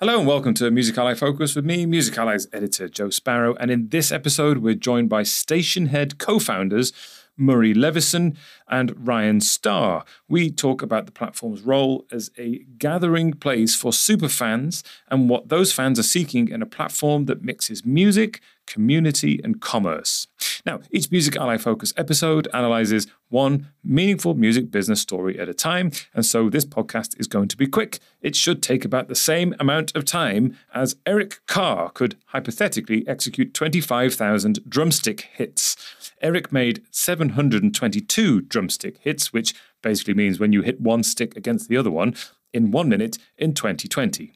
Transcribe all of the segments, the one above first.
Hello and welcome to Music Ally Focus with me, Music Ally's editor Joe Sparrow. And in this episode, we're joined by Stationhead co founders Murray Levison and Ryan Star. We talk about the platform's role as a gathering place for superfans and what those fans are seeking in a platform that mixes music, community, and commerce. Now, each Music Ally Focus episode analyzes one meaningful music business story at a time, and so this podcast is going to be quick. It should take about the same amount of time as Eric Carr could hypothetically execute 25,000 drumstick hits. Eric made 722 drumstick hits, which basically means when you hit one stick against the other one in one minute in 2020.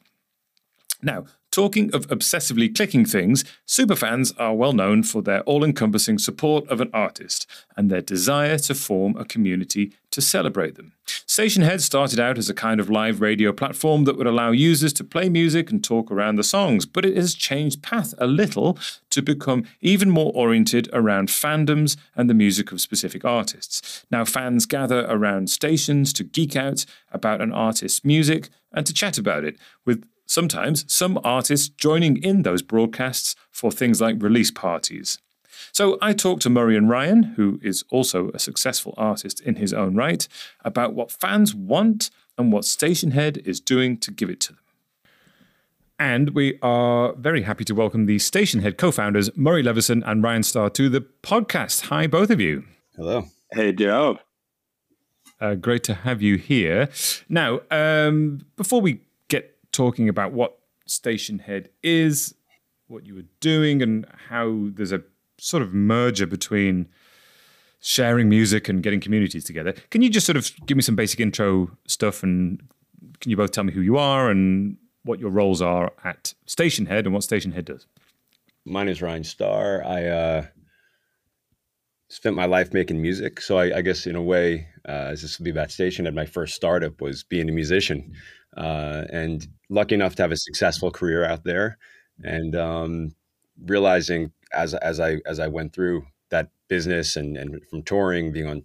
Now, talking of obsessively clicking things, superfans are well known for their all encompassing support of an artist and their desire to form a community to celebrate them. Stationhead started out as a kind of live radio platform that would allow users to play music and talk around the songs, but it has changed path a little to become even more oriented around fandoms and the music of specific artists. Now, fans gather around stations to geek out about an artist's music and to chat about it, with sometimes some artists joining in those broadcasts for things like release parties. So I talked to Murray and Ryan, who is also a successful artist in his own right, about what fans want and what Stationhead is doing to give it to them. And we are very happy to welcome the Stationhead co founders, Murray Levison and Ryan Star, to the podcast. Hi, both of you. Hello. Hey, Joe. Uh, great to have you here. Now, um, before we talking about what Stationhead is, what you were doing, and how there's a sort of merger between sharing music and getting communities together. Can you just sort of give me some basic intro stuff and can you both tell me who you are and what your roles are at Stationhead and what Stationhead does? My name is Ryan Star. I uh, spent my life making music. So I, I guess in a way, uh, as this will be about Stationhead, my first startup was being a musician uh, and lucky enough to have a successful career out there, and um, realizing as as I as I went through that business and and from touring, being on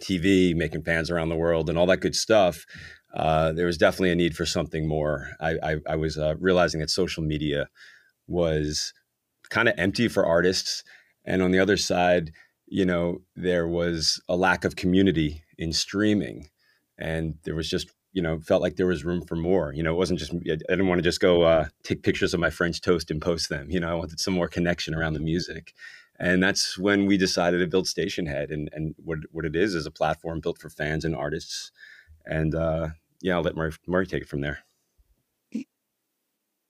TV, making fans around the world, and all that good stuff. Uh, there was definitely a need for something more. I, I, I was uh, realizing that social media was kind of empty for artists, and on the other side, you know, there was a lack of community in streaming, and there was just you know felt like there was room for more you know it wasn't just i didn't want to just go uh, take pictures of my french toast and post them you know i wanted some more connection around the music. And that's when we decided to build stationhead and, and what, what it is is a platform built for fans and artists. And uh, yeah i'll let murray, murray take it from there.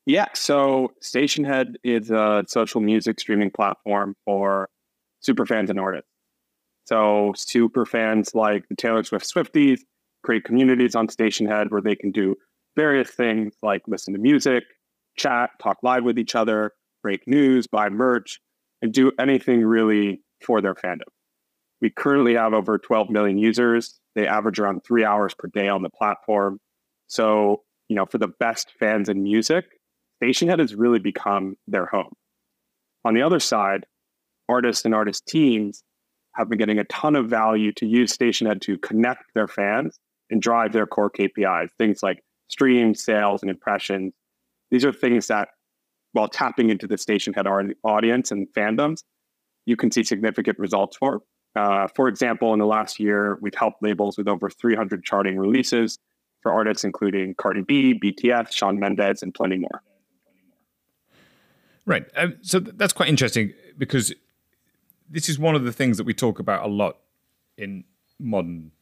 Yeah so stationhead is a social music streaming platform for super fans and artists. So super fans like the taylor swift swifties create communities on Stationhead where they can do various things like listen to music, chat, talk live with each other, break news, buy merch, and do anything really for their fandom. We currently have over 12 million users. They average around three hours per day on the platform. So, you know, for the best fans in music, Stationhead has really become their home. On the other side, artists and artist teams have been getting a ton of value to use Stationhead to connect their fans and drive their core KPIs, things like streams, sales, and impressions. These are things that, while tapping into the Stationhead audience and fandoms, you can see significant results for. Uh, for example, in the last year, we've helped labels with over 300 charting releases for artists including Cardi B, BTS, Shawn Mendes, and plenty more. Right. Um, so that's quite interesting because this is one of the things that we talk about a lot in modern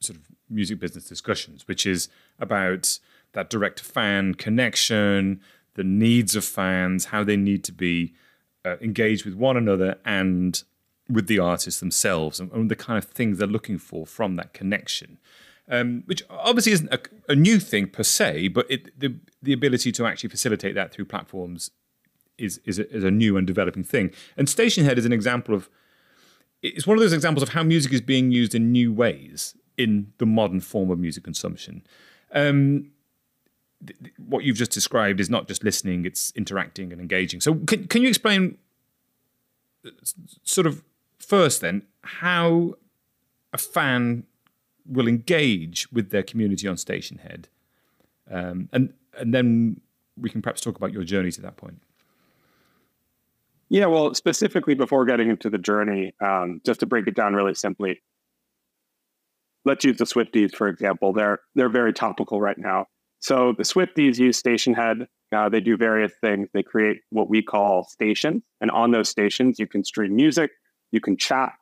sort of music business discussions, which is about that direct fan connection, the needs of fans, how they need to be uh, engaged with one another and with the artists themselves, and, and, the kind of things they're looking for from that connection. Um, which obviously isn't a, a, new thing per se, but it, the the ability to actually facilitate that through platforms is is a, is a new and developing thing. And Stationhead is an example of it's one of those examples of how music is being used in new ways in the modern form of music consumption. Um, th- th- what you've just described is not just listening; it's interacting and engaging. So, can can you explain, uh, sort of, first then, how a fan will engage with their community on Stationhead, um, and and then we can perhaps talk about your journey to that point. Yeah, well, specifically before getting into the journey, um, just to break it down really simply, let's use the Swifties for example. They're they're very topical right now. So the Swifties use Stationhead. Uh, they do various things. They create what we call stations, and on those stations, you can stream music, you can chat.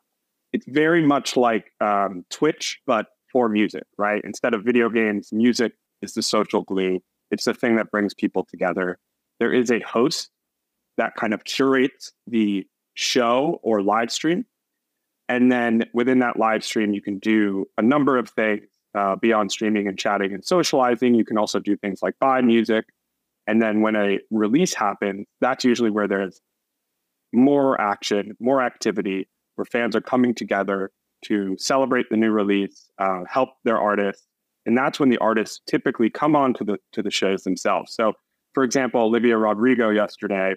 It's very much like um, Twitch, but for music, right? Instead of video games, music is the social glue. It's the thing that brings people together. There is a host that kind of curates the show or live stream. And then within that live stream, you can do a number of things uh, beyond streaming and chatting and socializing. You can also do things like buy music. And then when a release happens, that's usually where there's more action, more activity, where fans are coming together to celebrate the new release, uh, help their artists, and that's when the artists typically come on to the to the shows themselves. So, for example, Olivia Rodrigo yesterday,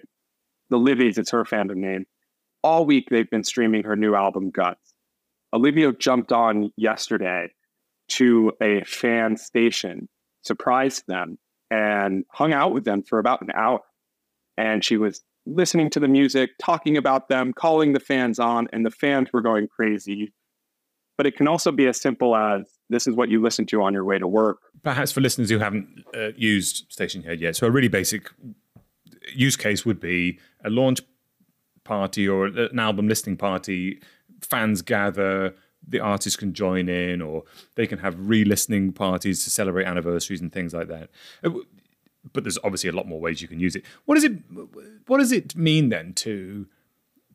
the Livies, it's her fandom name. All week they've been streaming her new album Guts. Olivia jumped on yesterday to a fan station, surprised them, and hung out with them for about an hour. And she was listening to the music, talking about them, calling the fans on, and the fans were going crazy. But it can also be as simple as this is what you listen to on your way to work. Perhaps for listeners who haven't uh, used Stationhead yet, so a really basic use case would be a launch party or an album listening party. Fans gather, the artists can join in, or they can have re-listening parties to celebrate anniversaries and things like that. Uh, but there's obviously a lot more ways you can use it. What does it? What does it mean then to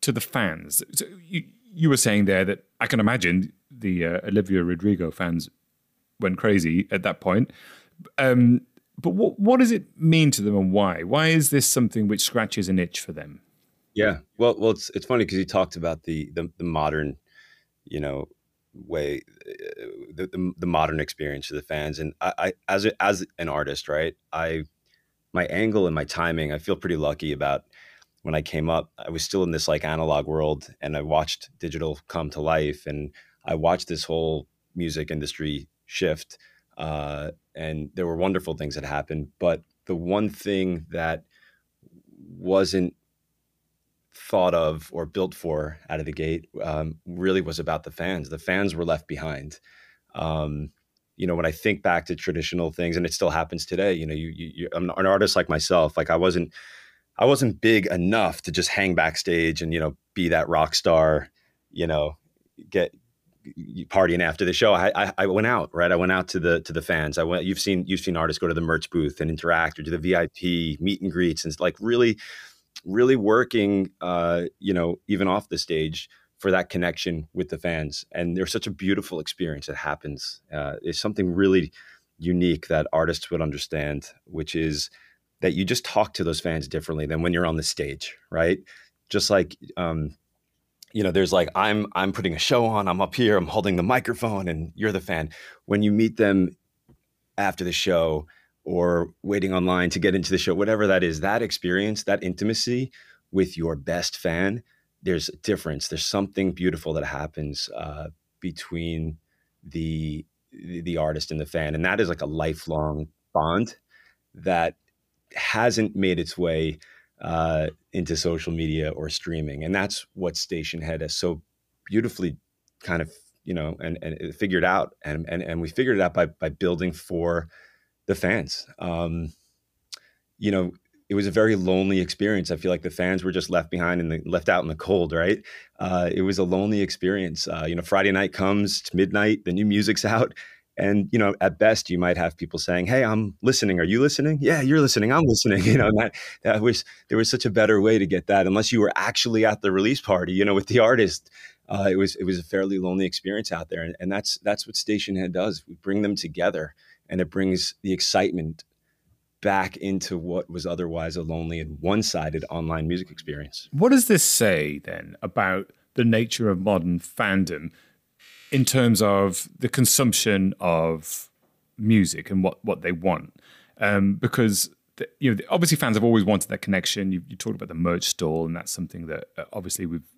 to the fans? So you, you were saying there that I can imagine the uh, Olivia Rodrigo fans went crazy at that point. Um, but what what does it mean to them and why? Why is this something which scratches an itch for them? Yeah, well, well, it's it's funny because you talked about the, the the modern, you know, way, uh, the, the, the modern experience for the fans, and I, I as a, as an artist, right? I my angle and my timing, I feel pretty lucky about when I came up. I was still in this like analog world, and I watched digital come to life, and I watched this whole music industry shift, uh, and there were wonderful things that happened. But the one thing that wasn't thought of or built for out of the gate um, really was about the fans. The fans were left behind. Um, you know, when I think back to traditional things, and it still happens today. You know, you, you, you I'm an artist like myself. Like I wasn't, I wasn't big enough to just hang backstage and you know be that rock star. You know, get partying after the show, I, I, I went out, right? I went out to the to the fans. I went. You've seen you've seen artists go to the merch booth and interact, or do the VIP meet and greets, and like really, really working, uh, you know, even off the stage for that connection with the fans. And there's such a beautiful experience that happens. Uh, it's something really unique that artists would understand, which is that you just talk to those fans differently than when you're on the stage, right? Just like um, you know there's like i'm i'm putting a show on i'm up here i'm holding the microphone and you're the fan when you meet them after the show or waiting online to get into the show whatever that is that experience that intimacy with your best fan there's a difference there's something beautiful that happens uh, between the the artist and the fan and that is like a lifelong bond that hasn't made its way uh, into social media or streaming. And that's what Stationhead has so beautifully kind of, you know, and, and figured out. And, and, and we figured it out by, by building for the fans. Um, you know, it was a very lonely experience. I feel like the fans were just left behind and left out in the cold, right? Uh, it was a lonely experience. Uh, you know, Friday night comes, it's midnight, the new music's out, and you know at best you might have people saying hey i'm listening are you listening yeah you're listening i'm listening you know that that was there was such a better way to get that unless you were actually at the release party you know with the artist uh, it was it was a fairly lonely experience out there and, and that's that's what Stationhead does we bring them together and it brings the excitement back into what was otherwise a lonely and one-sided online music experience what does this say then about the nature of modern fandom in terms of the consumption of music and what what they want, um, because the, you know obviously fans have always wanted that connection. You, you talked about the merch stall, and that's something that uh, obviously we've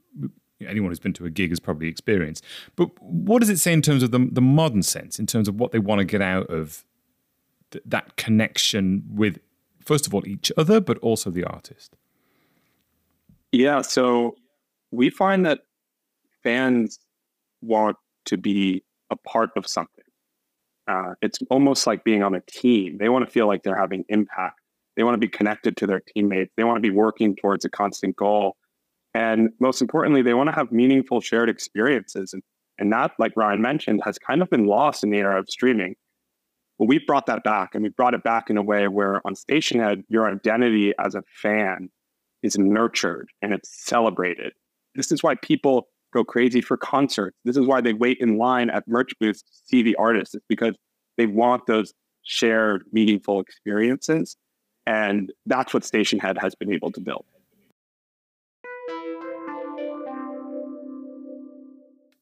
anyone who's been to a gig has probably experienced. But what does it say in terms of the, the modern sense, in terms of what they want to get out of th- that connection with, first of all, each other, but also the artist? Yeah, so we find that fans want to be a part of something. Uh, it's almost like being on a team. They want to feel like they're having impact. They want to be connected to their teammates. They want to be working towards a constant goal. And most importantly, they want to have meaningful shared experiences. And, and that, like Ryan mentioned, has kind of been lost in the era of streaming. Well, we've brought that back and we brought it back in a way where on Stationhead, your identity as a fan is nurtured and it's celebrated. This is why people go crazy for concerts. This is why they wait in line at merch booths to see the artists. It's because they want those shared, meaningful experiences. And that's what Stationhead has been able to build.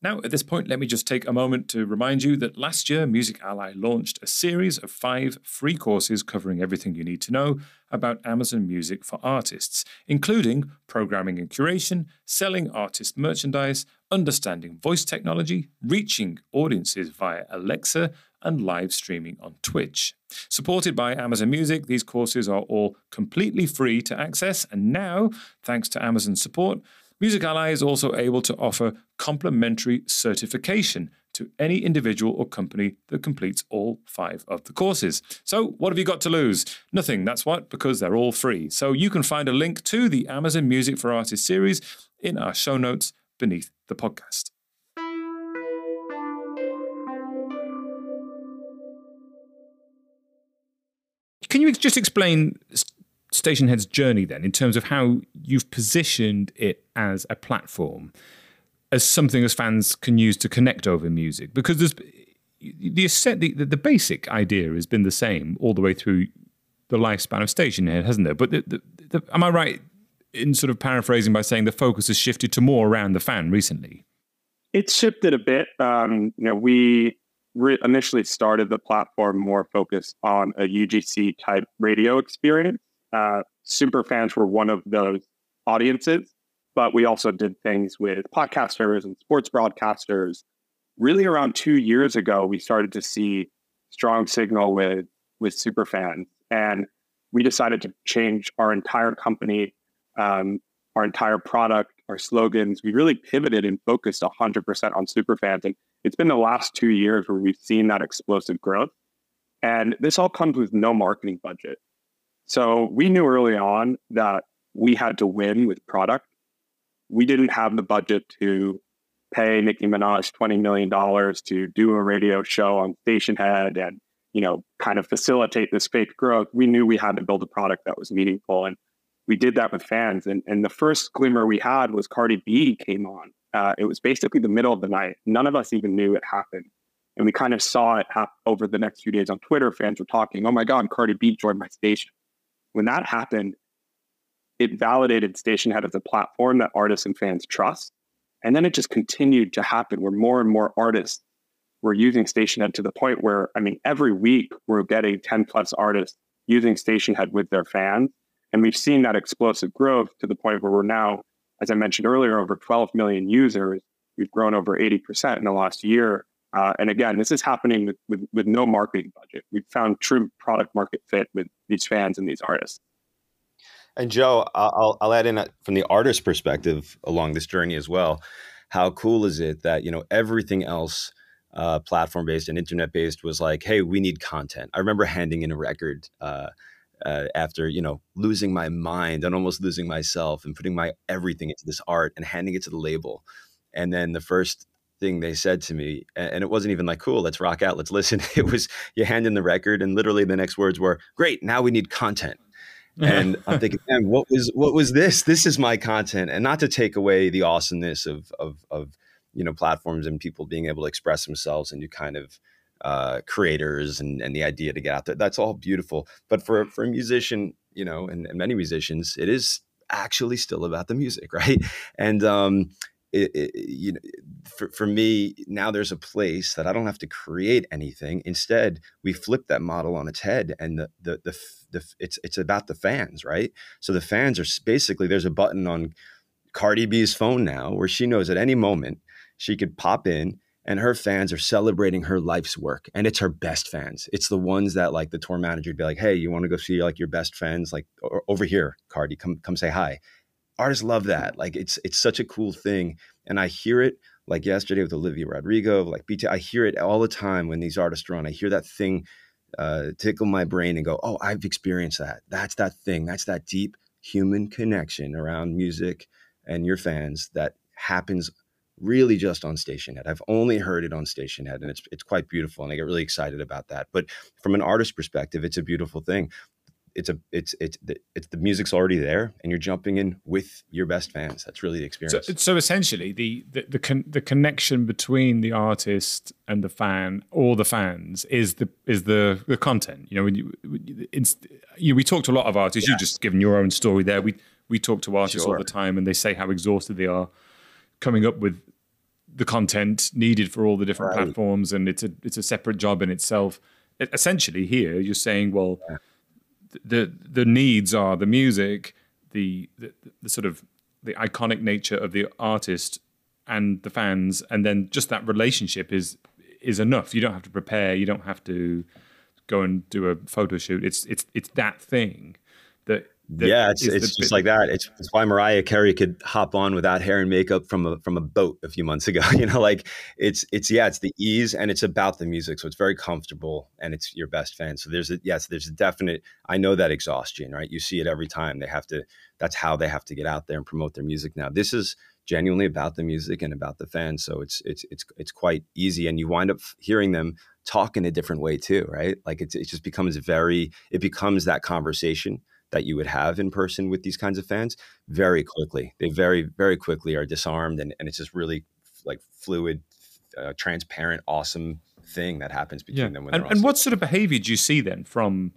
Now, at this point, let me just take a moment to remind you that last year, Music Ally launched a series of five free courses covering everything you need to know about Amazon Music for artists, including programming and curation, selling artist merchandise, understanding voice technology, reaching audiences via Alexa, and live streaming on Twitch. Supported by Amazon Music, these courses are all completely free to access, and now, thanks to Amazon's support, Music Ally is also able to offer complimentary certification to any individual or company that completes all five of the courses. So, what have you got to lose? Nothing, that's what, because they're all free. So, you can find a link to the Amazon Music for Artists series in our show notes beneath the podcast. Can you just explain Stationhead's journey then, in terms of how you've positioned it as a platform, as something as fans can use to connect over music? Because there's the, the, the basic idea has been the same all the way through the lifespan of Stationhead, hasn't it? But the, the, the, am I right in sort of paraphrasing by saying the focus has shifted to more around the fan recently? It's shifted a bit. Um, you know, we re- initially started the platform more focused on a UGC type radio experience uh, super fans were one of those audiences, but we also did things with podcasters and sports broadcasters. Really, around two years ago, we started to see strong signal with with super fans, and we decided to change our entire company, um, our entire product, our slogans. We really pivoted and focused 100% on super fans, and it's been the last two years where we've seen that explosive growth. And this all comes with no marketing budget. So we knew early on that we had to win with product. We didn't have the budget to pay Nicki Minaj $20 million to do a radio show on Stationhead and, you know, kind of facilitate this fake growth. We knew we had to build a product that was meaningful. And we did that with fans. And, and the first glimmer we had was Cardi B came on. Uh, it was basically the middle of the night. None of us even knew it happened. And we kind of saw it happen over the next few days on Twitter. Fans were talking, oh my God, Cardi B joined my station. When that happened, it validated Stationhead as a platform that artists and fans trust. And then it just continued to happen where more and more artists were using Stationhead to the point where, I mean, every week we're getting 10 plus artists using Stationhead with their fans. And we've seen that explosive growth to the point where we're now, as I mentioned earlier, over 12 million users. We've grown over 80% in the last year. Uh, and again, this is happening with, with, with no marketing budget. We've found true product market fit with these fans and these artists. And Joe, I'll, I'll add in from the artist perspective along this journey as well. How cool is it that you know everything else uh, platform based and internet based was like, hey, we need content. I remember handing in a record uh, uh, after you know losing my mind and almost losing myself and putting my everything into this art and handing it to the label. And then the first thing they said to me and it wasn't even like cool let's rock out let's listen. It was you hand in the record and literally the next words were great now we need content. And i'm thinking man what was what was this? This is my content. And not to take away the awesomeness of of of you know platforms and people being able to express themselves and you kind of uh, creators and, and the idea to get out there that's all beautiful. But for for a musician you know and, and many musicians it is actually still about the music right? And um it, it, you know, for, for me, now there's a place that I don't have to create anything. Instead, we flip that model on its head, and the the the, the it's it's about the fans, right? So the fans are basically there's a button on Cardi B's phone now where she knows at any moment she could pop in and her fans are celebrating her life's work and it's her best fans it's the ones that like the tour manager would be like hey you want to go see like your best friends like over here cardi come come say hi artists love that like it's it's such a cool thing and i hear it like yesterday with olivia rodrigo like bt i hear it all the time when these artists run i hear that thing uh, tickle my brain and go oh i've experienced that that's that thing that's that deep human connection around music and your fans that happens really just on Stationhead. I've only heard it on Stationhead, and it's it's quite beautiful, and I get really excited about that. But from an artist perspective, it's a beautiful thing. It's a it's it's the, it's the music's already there, and you're jumping in with your best fans. That's really the experience. So, so essentially, the the the, con- the connection between the artist and the fan, or the fans, is the is the the content. You know, when you, you know, we talk to a lot of artists. Yeah. You've just given your own story there. We we talk to artists sure. all the time, and they say how exhausted they are coming up with the content needed for all the different right. platforms, and it's a it's a separate job in itself. Essentially, here you're saying, well, yeah. The the needs are the music, the, the the sort of the iconic nature of the artist and the fans, and then just that relationship is is enough. You don't have to prepare. You don't have to go and do a photo shoot. It's it's it's that thing that yeah, it's it's just like that. It's, it's, why Mariah Carey could hop on without hair and makeup from a from a boat a few months ago. You know, like it's it's yeah, it's the ease and it's about the music, so it's very comfortable and it's your best fan. So there's a yes, there's a definite. I know that exhaustion, right? You see it every time they have to. That's how they have to get out there and promote their music now. This is genuinely about the music and about the fans, so it's it's it's it's quite easy, and you wind up hearing them talk in a different way too, right? Like it, it just becomes very. It becomes that conversation that you would have in person with these kinds of fans very quickly. They very, very quickly are disarmed, and, and it's just really like fluid, uh, transparent, awesome thing that happens between yeah. them. and, and what sort of behavior do you see then from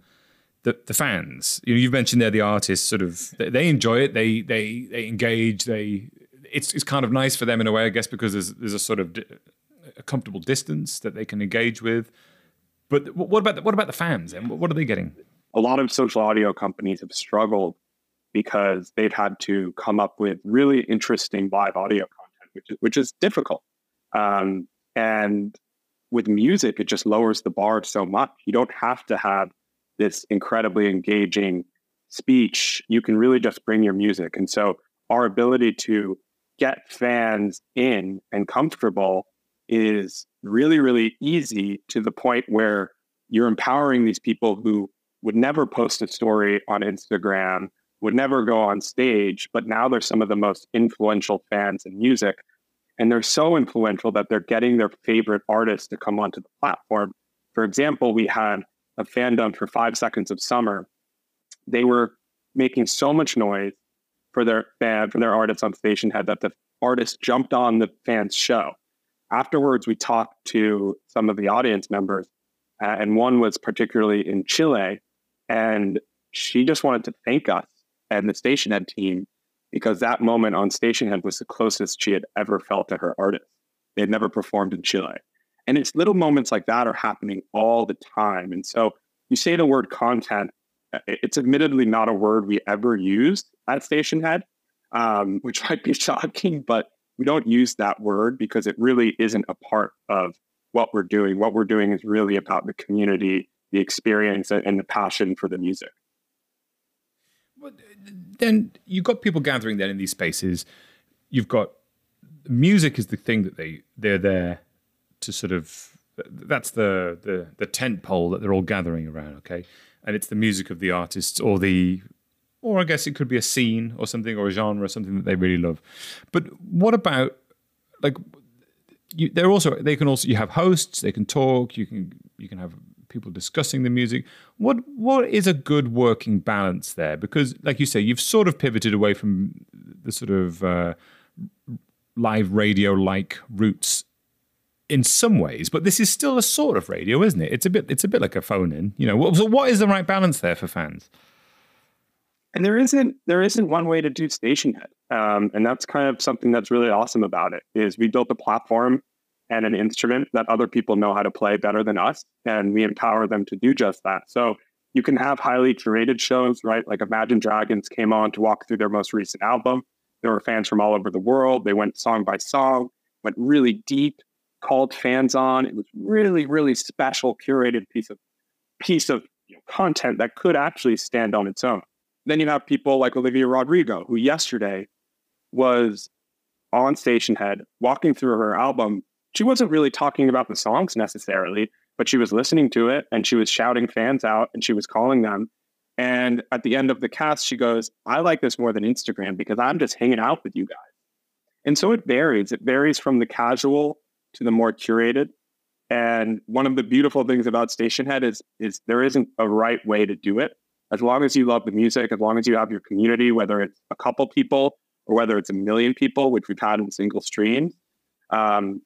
the, the fans? You know, you've mentioned they're the artists. Sort of, they enjoy it. They they they engage. They it's it's kind of nice for them in a way, I guess, because there's there's a sort of a comfortable distance that they can engage with. But what about the, what about the fans? And what are they getting? A lot of social audio companies have struggled because they've had to come up with really interesting live audio content, which is, which is difficult. Um, and with music, it just lowers the bar so much. You don't have to have this incredibly engaging speech. You can really just bring your music. And so, our ability to get fans in and comfortable is really, really easy to the point where you're empowering these people who would never post a story on Instagram, would never go on stage, but now they're some of the most influential fans in music. And they're so influential that they're getting their favorite artists to come onto the platform. For example, we had a fandom for Five Seconds of Summer. They were making so much noise for their fan, for their artists on Stationhead that the artist jumped on the fans' show. Afterwards, we talked to some of the audience members, uh, and one was particularly in Chile, and she just wanted to thank us and the Stationhead team because that moment on Stationhead was the closest she had ever felt to her artist. They had never performed in Chile. And it's little moments like that are happening all the time. And so you say the word content, uh, it's admittedly not a word we ever used at Stationhead, um, which might be shocking, but we don't use that word because it really isn't a part of what we're doing. What we're doing is really about the community the experience and the passion for the music. Well, then you've got people gathering then in these spaces. You've got music is the thing that they they're there to sort of that's the the the tent pole that they're all gathering around. Okay, and it's the music of the artists or the or I guess it could be a scene or something or a genre or something that they really love. But what about like you, they're also they can also you have hosts they can talk you can you can have people discussing the music. What what is a good working balance there? Because, like you say, you've sort of pivoted away from the sort of uh, live radio like roots in some ways, but this is still a sort of radio, isn't it? It's a bit it's a bit like a phone in. You know, so what is the right balance there for fans? And there isn't there isn't one way to do Stationhead, um, and that's kind of something that's really awesome about it. Is we built a platform and an instrument that other people know how to play better than us. And we empower them to do just that. So you can have highly curated shows, right? Like Imagine Dragons came on to walk through their most recent album. There were fans from all over the world. They went song by song, went really deep, called fans on. It was really, really special, curated piece of piece of you know, content that could actually stand on its own. Then you have people like Olivia Rodrigo, who yesterday was on Stationhead walking through her album. She wasn't really talking about the songs necessarily, but she was listening to it and she was shouting fans out and she was calling them. And at the end of the cast, she goes, I like this more than Instagram because I'm just hanging out with you guys. And so it varies. It varies from the casual to the more curated. And one of the beautiful things about Stationhead is, is there isn't a right way to do it. As long as you love the music, as long as you have your community, whether it's a couple people or whether it's a million people, which we've had in single streams, um,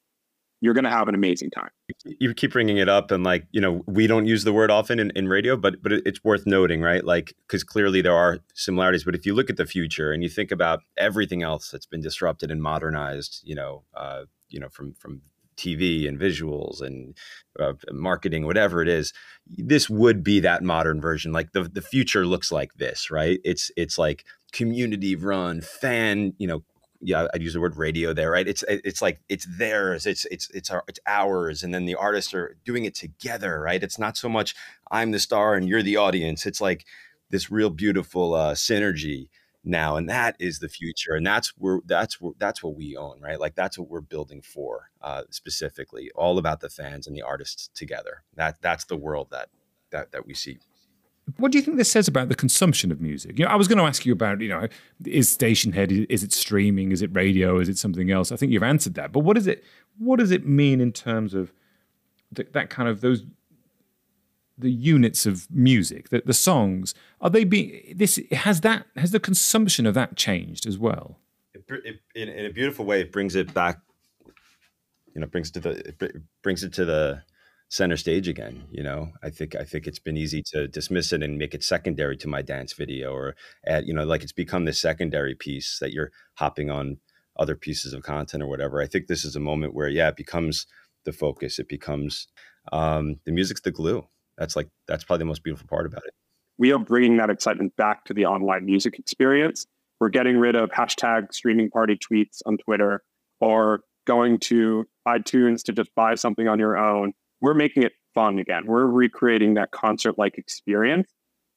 you're going to have an amazing time. You keep bringing it up, and like you know, we don't use the word often in, in radio, but but it's worth noting, right? Like because clearly there are similarities. But if you look at the future and you think about everything else that's been disrupted and modernized, you know, uh, you know, from from TV and visuals and uh, marketing, whatever it is, this would be that modern version. Like the the future looks like this, right? It's it's like community run, fan, you know, yeah, I'd use the word radio there, right? It's it's like it's theirs, it's it's it's our, it's ours, and then the artists are doing it together, right? It's not so much I'm the star and you're the audience. It's like this real beautiful uh, synergy now, and that is the future, and that's where that's where that's what we own, right? Like that's what we're building for uh, specifically, all about the fans and the artists together. That that's the world that that that we see what do you think this says about the consumption of music? You know, I was going to ask you about, you know, is Stationhead is it streaming, is it radio, is it something else? I think you've answered that. But what is it? What does it mean in terms of th- that kind of those the units of music, the, the songs? Are they being this has that has the consumption of that changed as well? It, it, in, in a beautiful way, it brings it back. You know, brings it to the it brings it to the center stage again you know? I think i think it's been easy to dismiss it and make it secondary to my dance video or add you know like it's become this secondary piece that you're hopping on other pieces of content or whatever. I think this is a moment where yeah it becomes the focus. It becomes um, the music's the glue. That's like that's probably the most beautiful part about it. We are bringing that excitement back to the online music experience. We're getting rid of hashtag streaming party tweets on twitter or going to itunes to just buy something on your own we're making it fun again. We're recreating that concert like experience.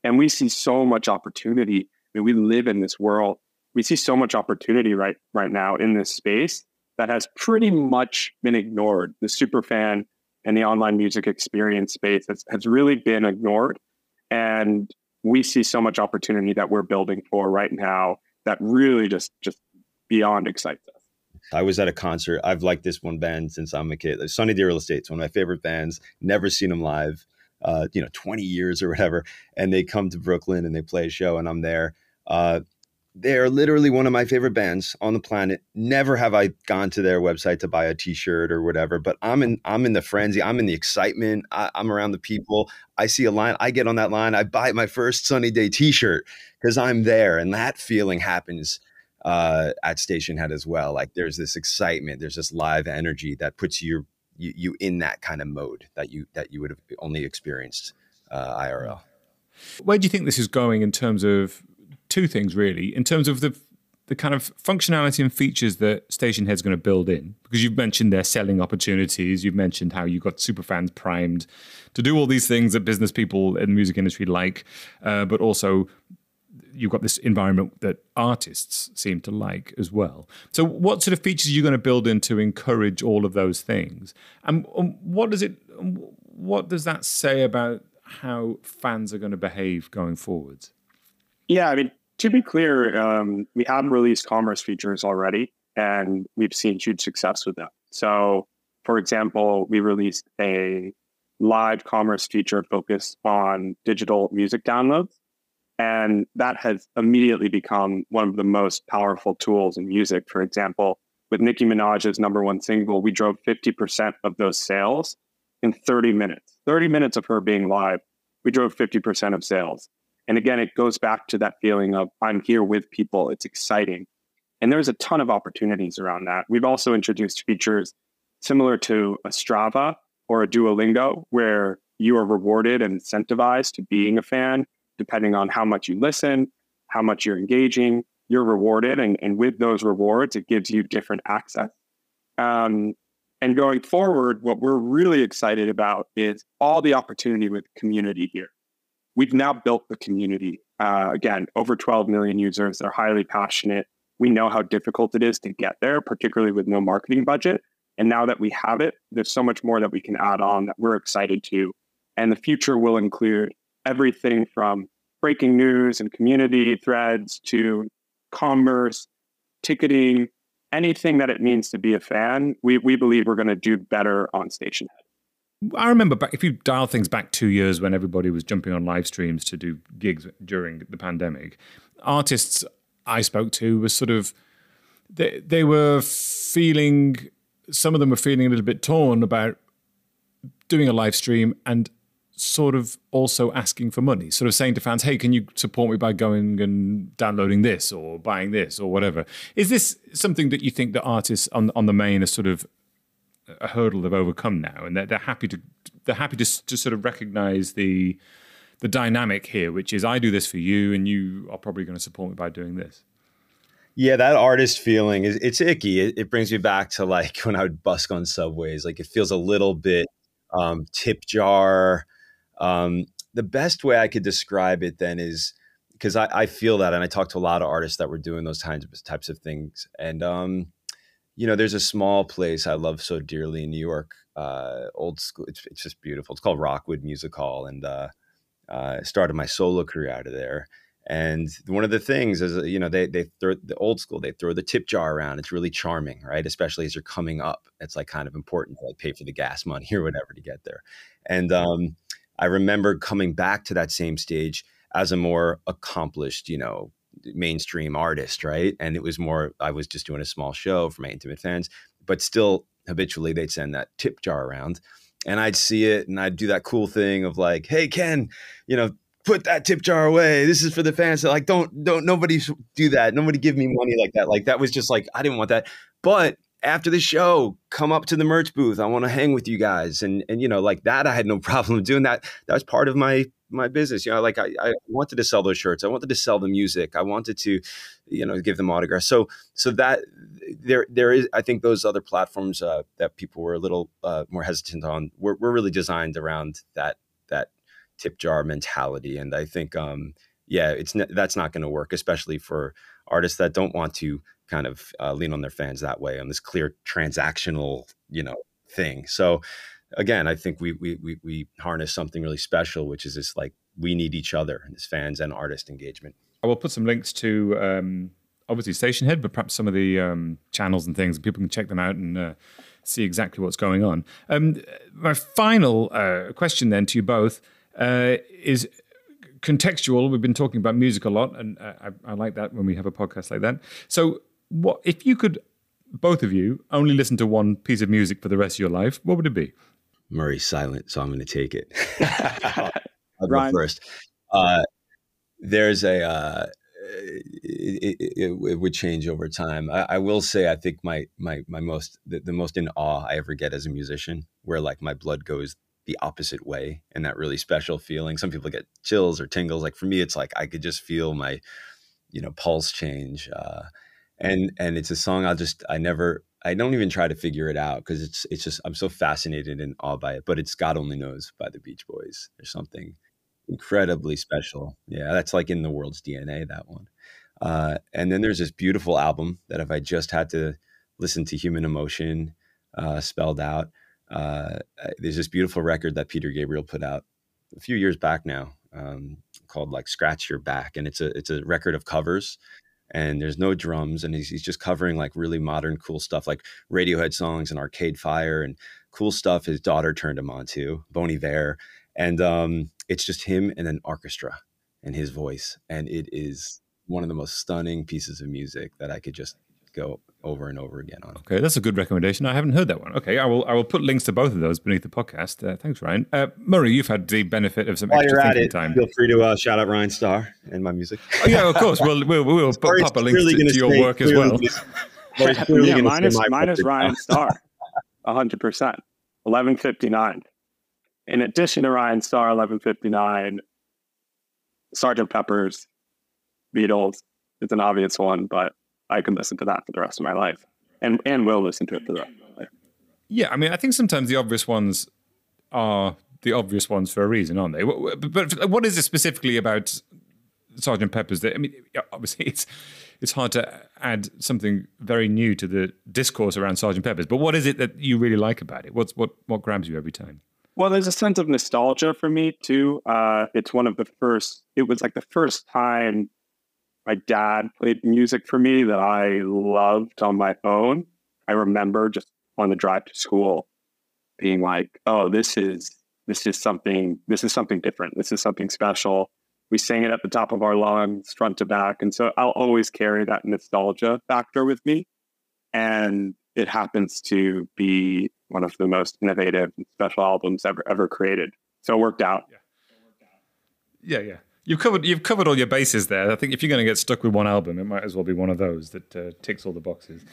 And we see so much opportunity. I mean, we live in this world. We see so much opportunity right right now in this space that has pretty much been ignored. The super fan and the online music experience space has, has really been ignored. And we see so much opportunity that we're building for right now that really just just beyond excites us. I was at a concert. I've liked this one band since I'm a kid. Sunny Day Real Estate's one of my favorite bands. Never seen them live, uh, you know, 20 years or whatever. And they come to Brooklyn and they play a show, and I'm there. Uh, they're literally one of my favorite bands on the planet. Never have I gone to their website to buy a T-shirt or whatever, but I'm in I'm in the frenzy. I'm in the excitement. I, am around the people. I see a line. I get on that line. I buy my first Sunny Day T-shirt because I'm there, and that feeling happens uh, at Stationhead as well. Like there's this excitement, there's this live energy that puts you you, you in that kind of mode that you that you would have only experienced uh, IRL. Where do you think this is going in terms of two things really? In terms of the the kind of functionality and features that Station Stationhead's going to build in, because you've mentioned their selling opportunities, you've mentioned how you've got super fans primed to do all these things that business people in the music industry like, uh, but also you've got this environment that artists seem to like as well. So, what sort of features are you going to build in to encourage all of those things? And um, what does it? Um, what does that say about how fans are going to behave going forwards? Yeah, I mean, to be clear, um, we have released commerce features already, and we've seen huge success with them. So, for example, we released a live commerce feature focused on digital music downloads. And that has immediately become one of the most powerful tools in music. For example, with Nicki Minaj's number one single, we drove 50% of those sales in 30 minutes. 30 minutes of her being live, we drove 50% of sales. And again, it goes back to that feeling of I'm here with people. It's exciting. And there's a ton of opportunities around that. We've also introduced features similar to a Strava or a Duolingo, where you are rewarded and incentivized to being a fan depending on how much you listen, how much you're engaging, you're rewarded. And, and with those rewards, it gives you different access. Um, And going forward, what we're really excited about is all the opportunity with community here. We've now built the community. Uh, again, over 12 million users. They're highly passionate. We know how difficult it is to get there, particularly with no marketing budget. And now that we have it, there's so much more that we can add on that we're excited to. And the future will include everything from breaking news and community threads to commerce, ticketing, anything that it means to be a fan. We, we believe we're going to do better on Stationhead. I remember back, if you dial things back two years when everybody was jumping on live streams to do gigs during the pandemic, artists I spoke to were sort of they they were feeling some of them were feeling a little bit torn about doing a live stream and sort of also asking for money, sort of saying to fans, hey, can you support me by going and downloading this or buying this or whatever? Is this something that you think the artists on, on the main are sort of a hurdle they've overcome now and they're, they're happy to they're happy to, to sort of recognize the the dynamic here, which is I do this for you and you are probably going to support me by doing this. Yeah, that artist feeling is it's icky. It, it, brings me back to like when I would busk on subways. Like it feels a little bit um, tip jar. Um, the best way I could describe it then is because I, I, feel that, and I talk to a lot of artists that were doing those kinds of types of things. And um, you know, there's a small place I love so dearly in New York, uh, old school. It's, it's just beautiful. It's called Rockwood Music Hall, and uh, uh, I started my solo career out of there. And one of the things is, you know, they they throw the old school. They throw the tip jar around. It's really charming, right? Especially as you're coming up. It's like kind of important to like pay for the gas money or whatever to get there. And um, I remember coming back to that same stage as a more accomplished, you know, mainstream artist, right? And it was more. I was just doing a small show for my intimate fans, but still habitually they'd send that tip jar around and I'd see it and I'd do that cool thing of like, hey Ken, you know, put that tip jar away. This is for the fans. like, don't, don't, nobody do that. Nobody give me money like that. Like that was just like, I didn't want that. But after the show, come up to the merch booth. I want to hang with you guys. And, and, you know, like that, I had no problem doing that. That was part of my, my business. You know, like I, I wanted to sell those shirts. I wanted to sell the music. I wanted to, you know, give them autographs. So, so that there, there is, I think those other platforms uh, that people were a little uh, more hesitant on were, were really designed around that, that tip jar mentality. And I think, um, yeah, it's that's not going to work, especially for artists that don't want to kind of uh, lean on their fans that way on this clear transactional, you know, thing. So again, I think we we we, we harness something really special, which is this like we need each other as fans and artist engagement. I will put some links to um, obviously Stationhead, but perhaps some of the um, channels and things, and people can check them out and uh, see exactly what's going on. Um, my final uh, question then to you both uh, is contextual. We've been talking about music a lot, and I, I, like that when we have a podcast like that. So, what if you could, both of you, only listen to one piece of music for the rest of your life? What would it be? Murray's silent, so I'm going to take it. I'll go first. Uh, there's a. Uh, it, it, it, would change over time. I, I, will say, I think my my my most the, the most in awe I ever get as a musician, where like my blood goes the opposite way and that really special feeling. Some people get chills or tingles. Like for me, it's like I could just feel my, you know, pulse change. Uh, and and it's a song I'll just I never I don't even try to figure it out because it's it's just I'm so fascinated and awed by it. But it's God Only Knows by the Beach Boys. There's something incredibly special. Yeah, that's like in the world's DNA. That one. Uh, and then there's this beautiful album that if I just had to listen to Human Emotion uh, spelled out, uh, there's this beautiful record that Peter Gabriel put out a few years back now um, called like Scratch Your Back, and it's a it's a record of covers. And there's no drums, and he's, he's just covering like really modern, cool stuff like Radiohead songs and Arcade Fire and cool stuff. His daughter turned him on to Bon Iver, and um, it's just him and an orchestra and his voice, and it is one of the most stunning pieces of music that I could just go over and over again on. Okay, that's a good recommendation. I haven't heard that one. Okay, I will I will put links to both of those beneath the podcast. Uh, thanks, Ryan. Uh, Murray, you've had the benefit of some While extra you're at it, time. Feel free to uh, shout out Ryan Star and my music. Oh yeah, of course. We'll we'll, we'll put, pop a link to, to your work as well. yeah, mine is, mine is Ryan Star, hundred percent. Eleven fifty nine. In addition to Ryan Star, eleven fifty nine. Sergeant Pepper's, Beatles. It's an obvious one, but I could listen to that for the rest of my life, and and will listen to it for the rest of my life. Yeah, I mean, I think sometimes the obvious ones are the obvious ones for a reason, aren't they? But what is it specifically about Sergeant Pepper's that I mean, obviously it's it's hard to add something very new to the discourse around Sergeant Pepper's. But what is it that you really like about it? What's what what grabs you every time? Well, there's a sense of nostalgia for me too. Uh, it's one of the first. It was like the first time my dad played music for me that I loved on my own. I remember just on the drive to school being like, "Oh, this is this is something. This is something different. This is something special." We sang it at the top of our lungs, front to back, and so I'll always carry that nostalgia factor with me. And it happens to be one of the most innovative and special albums ever ever created. So it worked out. Yeah, yeah. yeah. You've covered you've covered all your bases there. I think if you're going to get stuck with one album, it might as well be one of those that uh, ticks all the boxes.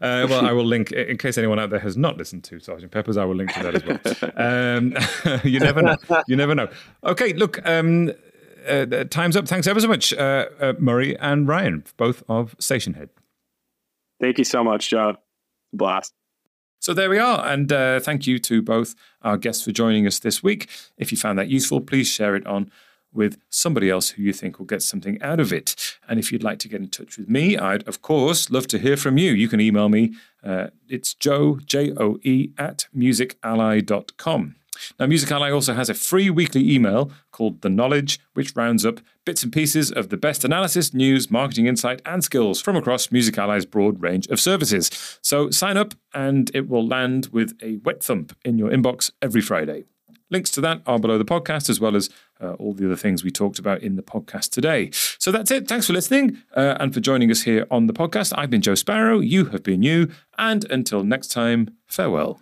Uh, well, I will link in case anyone out there has not listened to Sergeant Pepper's. I will link to that as well. Um, you never know. You never know. Okay, look. Um, uh, time's up. Thanks ever so much, uh, uh, Murray and Ryan, both of Stationhead. Thank you so much, John. Blast. So there we are. And uh, thank you to both our guests for joining us this week. If you found that useful, please share it on with somebody else who you think will get something out of it. And if you'd like to get in touch with me, I'd, of course, love to hear from you. You can email me. Uh, it's joe, J O E, at musically.com. Now, Music Ally also has a free weekly email called The Knowledge, which rounds up bits and pieces of the best analysis, news, marketing insight, and skills from across Music Ally's broad range of services. So sign up, and it will land with a wet thump in your inbox every Friday. Links to that are below the podcast, as well as uh, all the other things we talked about in the podcast today. So that's it. Thanks for listening uh, and for joining us here on the podcast. I've been Joe Sparrow. You have been you. And until next time, farewell.